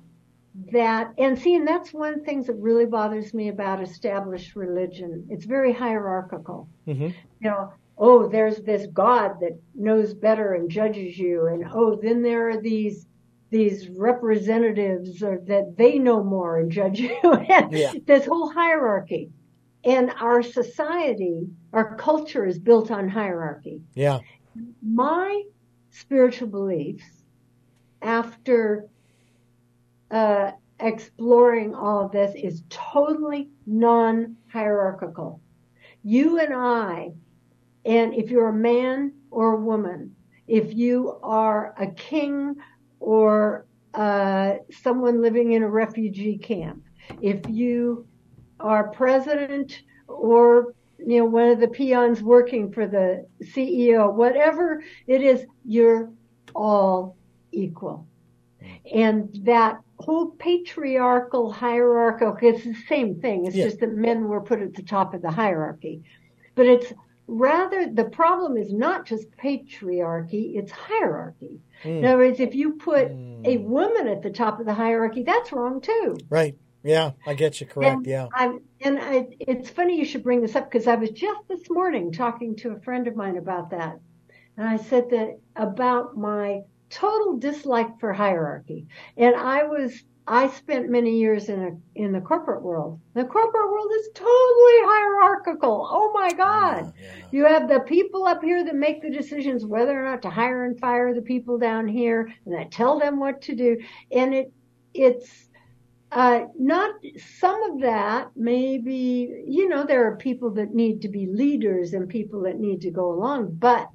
that, and see, and that's one of the things that really bothers me about established religion. It's very hierarchical. hmm You know, oh, there's this God that knows better and judges you, and oh, then there are these these representatives or that they know more and judge you. and Yeah. This whole hierarchy. And our society, our culture is built on hierarchy. Yeah. My spiritual beliefs, after uh, exploring all of this, is totally non hierarchical. You and I, and if you're a man or a woman, if you are a king or uh, someone living in a refugee camp, if you are president or you know one of the peons working for the CEO, whatever it is, you're all equal. And that whole patriarchal hierarchical, it's the same thing. It's Yeah. just that men were put at the top of the hierarchy. But it's rather, the problem is not just patriarchy, it's hierarchy. Mm. In other words, if you put mm. a woman at the top of the hierarchy, that's wrong too. Right. Yeah. I get you correct. And Yeah. I, and I, it's funny you should bring this up because I was just this morning talking to a friend of mine about that. And I said that about my total dislike for hierarchy. And I was, I spent many years in a, in the corporate world. The corporate world is totally hierarchical. Oh my God. You have the people up here that make the decisions whether or not to hire and fire the people down here and that tell them what to do. And it, it's, uh, not some of that maybe, you know, there are people that need to be leaders and people that need to go along, but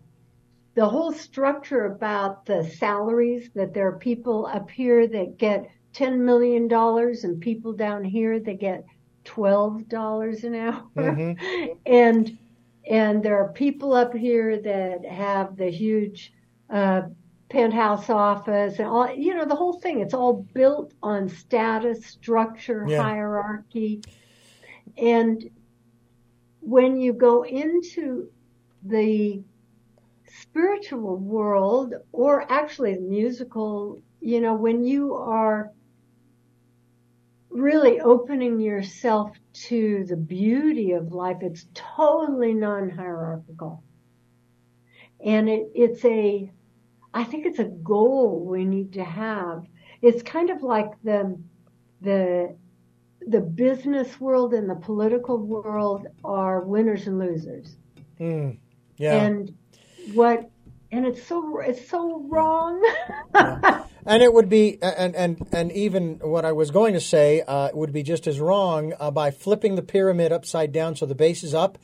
the whole structure about the salaries that there are people up here that get $10 million and people down here that get $12 an hour. And, and there are people up here that have the huge, uh, penthouse office and all, you know, the whole thing. It's all built on status, structure, Yeah. hierarchy. And when you go into the spiritual world or actually the musical, you know, when you are really opening yourself to the beauty of life, it's totally non-hierarchical. And it, it's a, I think it's a goal we need to have. It's kind of like the, the, the business world and the political world are winners and losers. Mm. Yeah. And what, and it's so, it's so wrong. And it would be, and and and even what I was going to say uh, would be just as wrong uh, by flipping the pyramid upside down, so the base is up,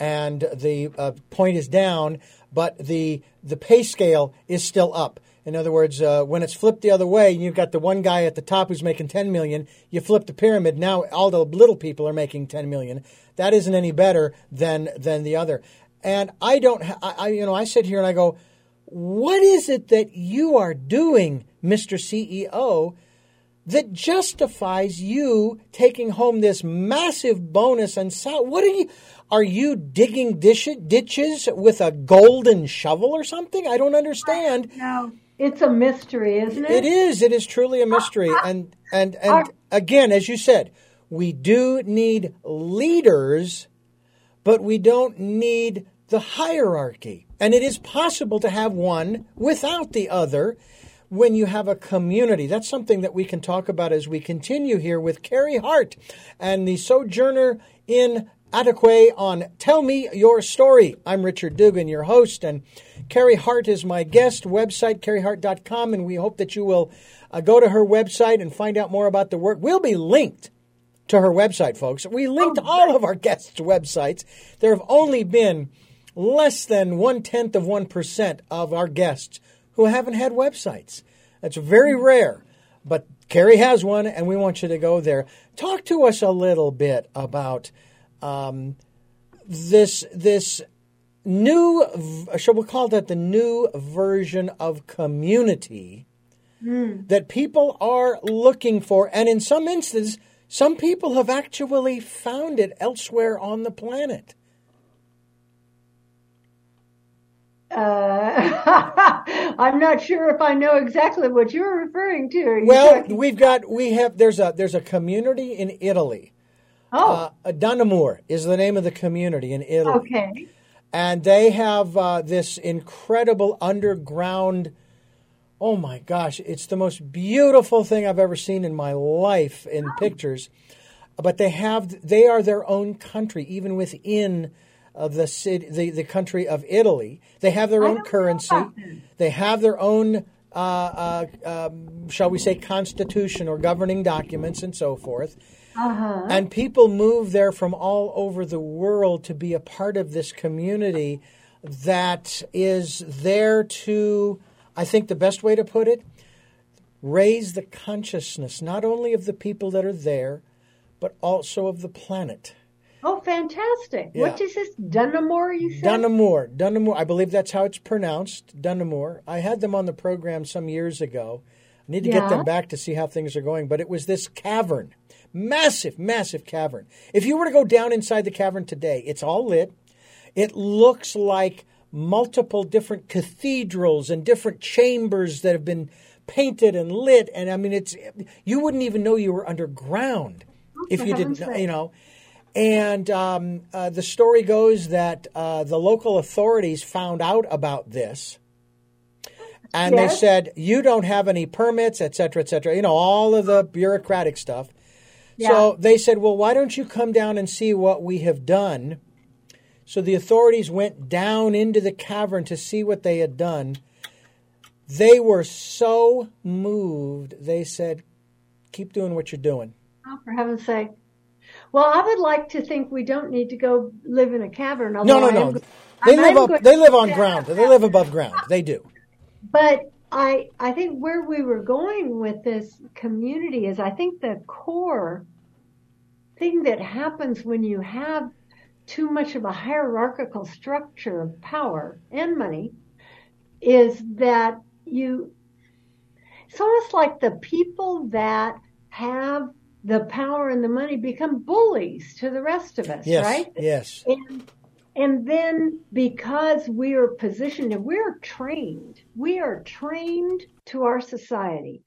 and the uh, point is down, but the the pay scale is still up. In other words, uh, when it's flipped the other way, you've got the one guy at the top who's making ten million. You flip the pyramid, now all the little people are making ten million. That isn't any better than than the other. And I don't, ha- I, I you know, I sit here and I go, what is it that you are doing, Mr. CEO, that justifies you taking home this massive bonus and sal- what are you are you digging dish- ditches with a golden shovel or something? I don't understand. no, it's a mystery, isn't it? It is. It is truly a mystery. And and and again, as you said, we do need leaders, but we don't need the hierarchy. And it is possible to have one without the other when you have a community. That's something that we can talk about as we continue here with Carrie Hart and the Sojourner in Ataquay on Tell Me Your Story. I'm Richard Dugan, your host, and Carrie Hart is my guest. Website, carriehart.com, and we hope that you will uh, go to her website and find out more about the work. We'll be linked to her website, folks. We linked all of our guests' websites. There have only been less than one tenth of 1% of our guests who haven't had websites. That's very rare. But Carrie has one, and we want you to go there. Talk to us a little bit about um, this this new. Shall we call that the new version of community Mm. that people are looking for, and in some instances, some people have actually found it elsewhere on the planet. Uh, I'm not sure if I know exactly what you're referring to. You Well, talking- we've got we have there's a there's a community in Italy. oh, Uh, Damanhur is the name of the community in Italy. okay. and they have uh, this incredible underground. Oh my gosh, it's the most beautiful thing I've ever seen in my life in pictures. But they have they are their own country, even within uh, the city, the, the country of Italy. They have their own currency. They have their own, uh, uh, um, shall we say, constitution or governing documents and so forth. Uh-huh. And people move there from all over the world to be a part of this community that is there to, I think the best way to put it, raise the consciousness not only of the people that are there, but also of the planet. Oh, fantastic. Yeah. What is this? Damanhur, you said? Damanhur, Damanhur, I believe that's how it's pronounced, Dunamore. I had them on the program some years ago. I need to get them back to see how things are going, but it was this cavern. Massive, massive cavern. If you were to go down inside the cavern today, it's all lit. It looks like multiple different cathedrals and different chambers that have been painted and lit and I mean it's you wouldn't even know you were underground oh, if you didn't you know and um, uh, the story goes that uh, the local authorities found out about this. And they said, you don't have any permits, et cetera, et cetera. You know, all of the bureaucratic stuff. So they said, well, why don't you come down and see what we have done? So the authorities went down into the cavern to see what they had done. They were so moved, they said, keep doing what you're doing. Oh, for heaven's sake. Well, I would like to think we don't need to go live in a cavern. No, no, no. go- They live up. They live on ground. They live above ground. They do. But I, I think where we were going with this community is I think the core thing that happens when you have too much of a hierarchical structure of power and money is that you, it's almost like the people that have the power and the money become bullies to the rest of us, Yes. right? Yes. And and then because we are positioned and we're trained, we are trained to our society.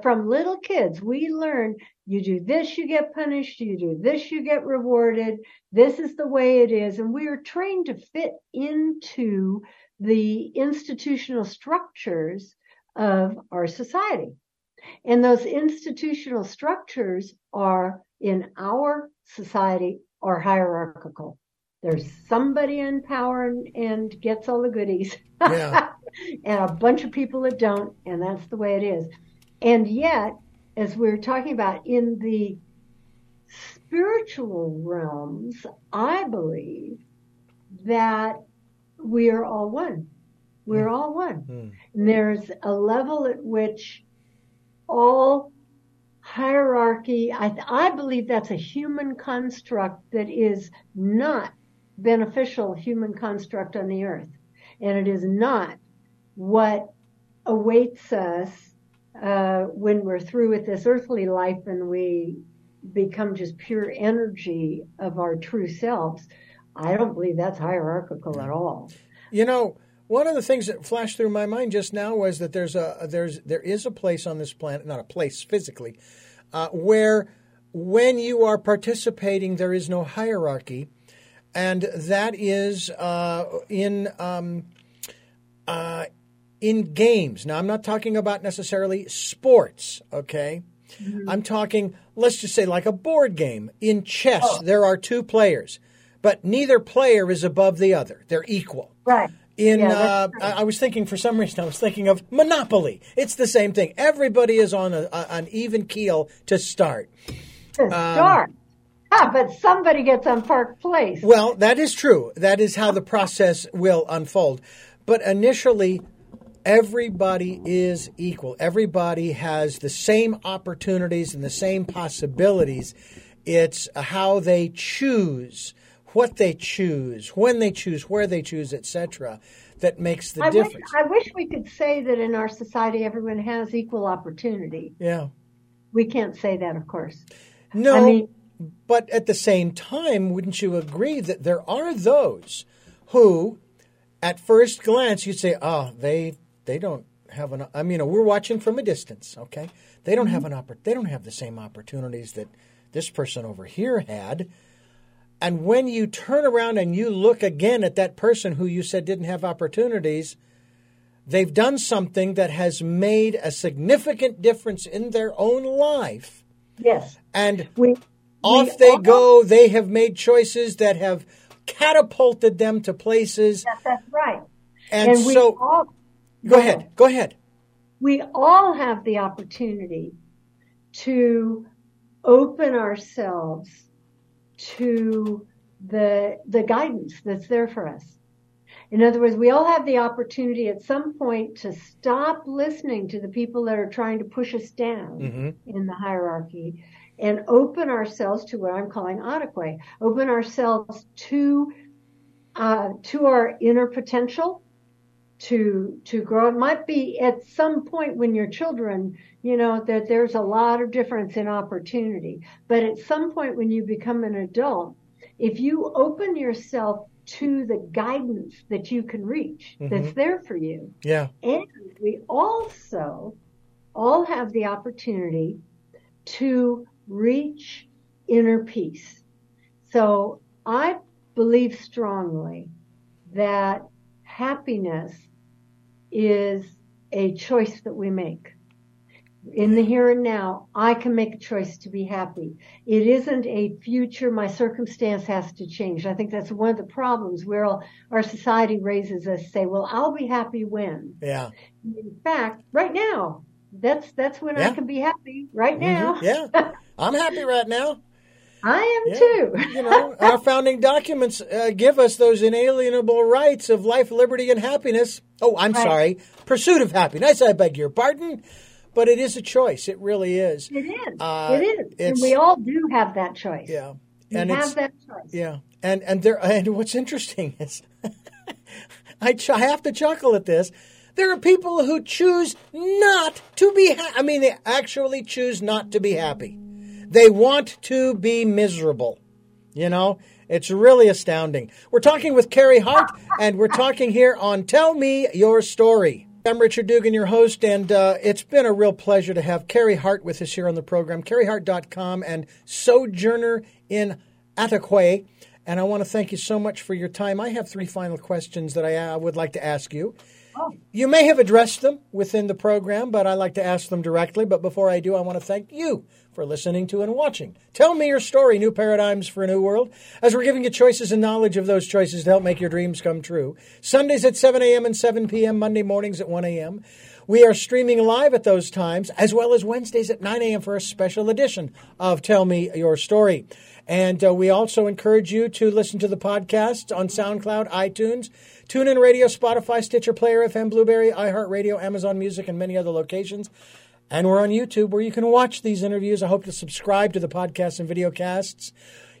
From little kids, we learn you do this, you get punished. You do this, you get rewarded. This is the way it is. And we are trained to fit into the institutional structures of our society. And those institutional structures are in our society are hierarchical. There's somebody in power and, and gets all the goodies. Yeah. and a bunch of people that don't, and that's the way it is. And yet, as we we're talking about in the spiritual realms, I believe that we are all one. We're all one. Mm. And there's a level at which all hierarchy, I, I believe that's a human construct that is not beneficial human construct on the earth. And it is not what awaits us uh, when we're through with this earthly life and we become just pure energy of our true selves. I don't believe that's hierarchical at all. You know, one of the things that flashed through my mind just now was that there's a there's there is a place on this planet, not a place physically, uh, where when you are participating, there is no hierarchy, and that is uh, in um, uh, in games. Now, I'm not talking about necessarily sports. Okay. I'm talking, let's just say, like a board game. In chess, there are two players, but neither player is above the other. They're equal. Right. In Yeah, uh, I was thinking for some reason I was thinking of Monopoly. It's the same thing. Everybody is on a, a, an even keel to start. To start. Ah, but somebody gets on Park Place. Well, that is true. That is how the process will unfold. But initially, everybody is equal. Everybody has the same opportunities and the same possibilities. It's how they choose, what they choose, when they choose, where they choose, etc., that makes the I difference. Wish, I wish we could say that in our society everyone has equal opportunity. Yeah. We can't say that, of course. No, I mean, but at the same time, wouldn't you agree that there are those who, at first glance, you'd say, "Oh, they they don't have an." I mean, we're watching from a distance. Okay, they don't mm-hmm. have an oppor- They don't have the same opportunities that this person over here had. And when you turn around and you look again at that person who you said didn't have opportunities, they've done something that has made a significant difference in their own life. yes, And we off we they all- go. They have made choices that have catapulted them to places. That, that's right. And, we so, all go ahead. Go ahead. we all have the opportunity to open ourselves to the the guidance that's there for us. In other words, we all have the opportunity at some point to stop listening to the people that are trying to push us down Mhm. in the hierarchy and open ourselves to what I'm calling Ataquay. Open ourselves to uh, to our inner potential, to to grow. It might be at some point when you're children, you know, that there's a lot of difference in opportunity. But at some point when you become an adult, if you open yourself to the guidance that you can reach, mm-hmm. that's there for you, Yeah. and we also all have the opportunity to reach inner peace. So I believe strongly that happiness is a choice that we make. In the here and now, I can make a choice to be happy. It isn't a future, my circumstance has to change. I think that's one of the problems where all- our society raises us say, well, I'll be happy when. Yeah. In fact, right now, that's that's when Yeah. I can be happy. Right now, Mhm. Yeah. I'm happy right now. I am Yeah. too. You know, our founding documents uh, give us those inalienable rights of life, liberty, and happiness. Oh, I'm Right. sorry. Pursuit of happiness. I beg your pardon. But it is a choice. It really is. It is. Uh, it is. And we all do have that choice. Yeah. We And have that choice. Yeah, and and there and what's interesting is, I, ch- I have to chuckle at this. There are people who choose not to be. Ha- I mean, they actually choose not to be happy. They want to be miserable. You know, it's really astounding. We're talking with Carrie Hart, and we're talking here on Tell Me Your Story. I'm Richard Dugan, your host, and uh, it's been a real pleasure to have Carrie Hart with us here on the program. CarrieHart.com and Sojourner in Ataquay. And I want to thank you so much for your time. I have three final questions that I uh, would like to ask you. You may have addressed them within the program, but I like to ask them directly. But before I do, I want to thank you for listening to and watching. Tell me your story, New Paradigms for a New World, as we're giving you choices and knowledge of those choices to help make your dreams come true. Sundays at 7 a.m. and 7 p.m., Monday mornings at 1 a.m. We are streaming live at those times, as well as Wednesdays at 9 a.m. for a special edition of Tell Me Your Story. And uh, we also encourage you to listen to the podcast on SoundCloud, iTunes, TuneIn Radio, Spotify, Stitcher, Player FM, Blubrry, iHeartRadio, Amazon Music, and many other locations. And we're on YouTube where you can watch these interviews. I hope to subscribe to the podcasts and video casts.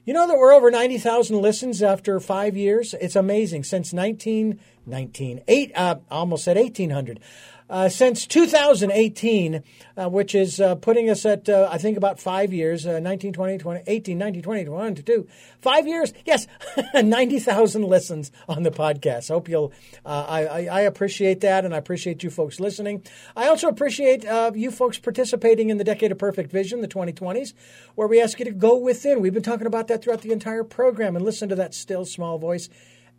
You know that we're over 90,000 listens after five years? It's amazing. Since 19, 19, eight, uh, almost at 1800. Uh, since 2018, uh, which is uh, putting us at, uh, I think, about five years uh, 19, 20, 20, 18, 19, 20, 21, 22. Five years? Yes, 90,000 listens on the podcast. Hope you'll, uh, I, I, appreciate that, and I appreciate you folks listening. I also appreciate you folks participating in the Decade of Perfect Vision, the 2020s, where we ask you to go within. We've been talking about that throughout the entire program and listen to that still small voice.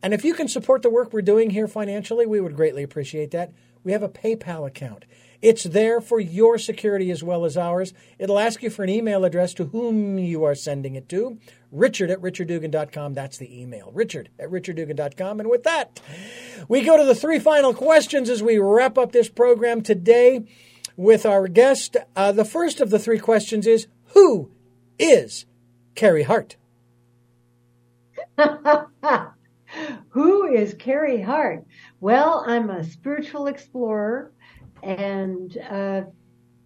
And if you can support the work we're doing here financially, we would greatly appreciate that. We have a PayPal account. It's there for your security as well as ours. It'll ask you for an email address to whom you are sending it to. Richard at richarddugan.com. That's the email. Richard at richarddugan.com. And with that, we go to the three final questions as we wrap up this program today with our guest. Uh, the first of the three questions is Who is Carrie Hart? Who is Carrie Hart? Well, I'm a spiritual explorer and uh,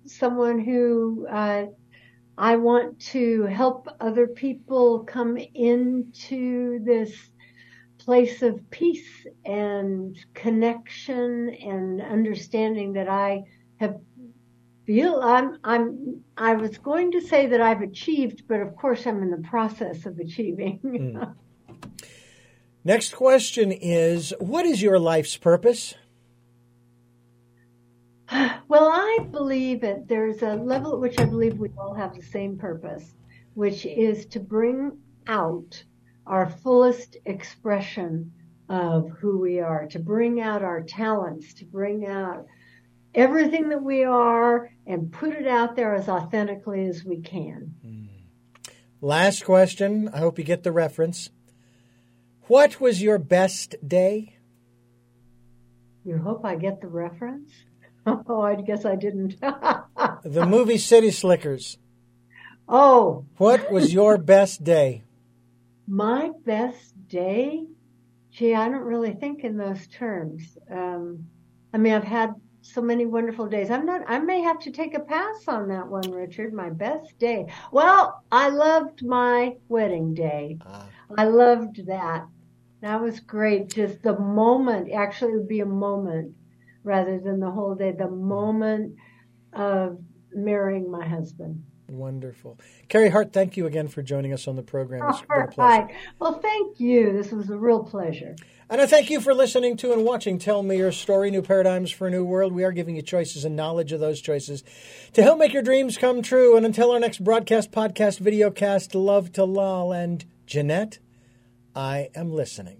someone who uh, I want to help other people come into this place of peace and connection and understanding that I have feel I'm I'm I was going to say that I've achieved, but of course I'm in the process of achieving. Mm. Next question is what is your life's purpose? Well, I believe that there's a level at which I believe we all have the same purpose, which is to bring out our fullest expression of who we are, to bring out our talents, to bring out everything that we are and put it out there as authentically as we can. Hmm. Last question. I hope you get the reference. What was your best day? You hope I get the reference? Oh, I guess I didn't. the movie City Slickers. Oh. What was your best day? My best day? Gee, I don't really think in those terms. Um, I mean, I've had so many wonderful days. I'm not, I may have to take a pass on that one, Richard. My best day. Well, I loved my wedding day. Uh, I loved that. That was great. Just the moment, actually, it would be a moment rather than the whole day, the moment of marrying my husband. Wonderful. Carrie Hart, thank you again for joining us on the program. It's been a pleasure. Well, thank you. This was a real pleasure. And I thank you for listening to and watching Tell Me Your Story New Paradigms for a New World. We are giving you choices and knowledge of those choices to help make your dreams come true. And until our next broadcast, podcast, video cast, love to Lal and Jeanette, I am listening.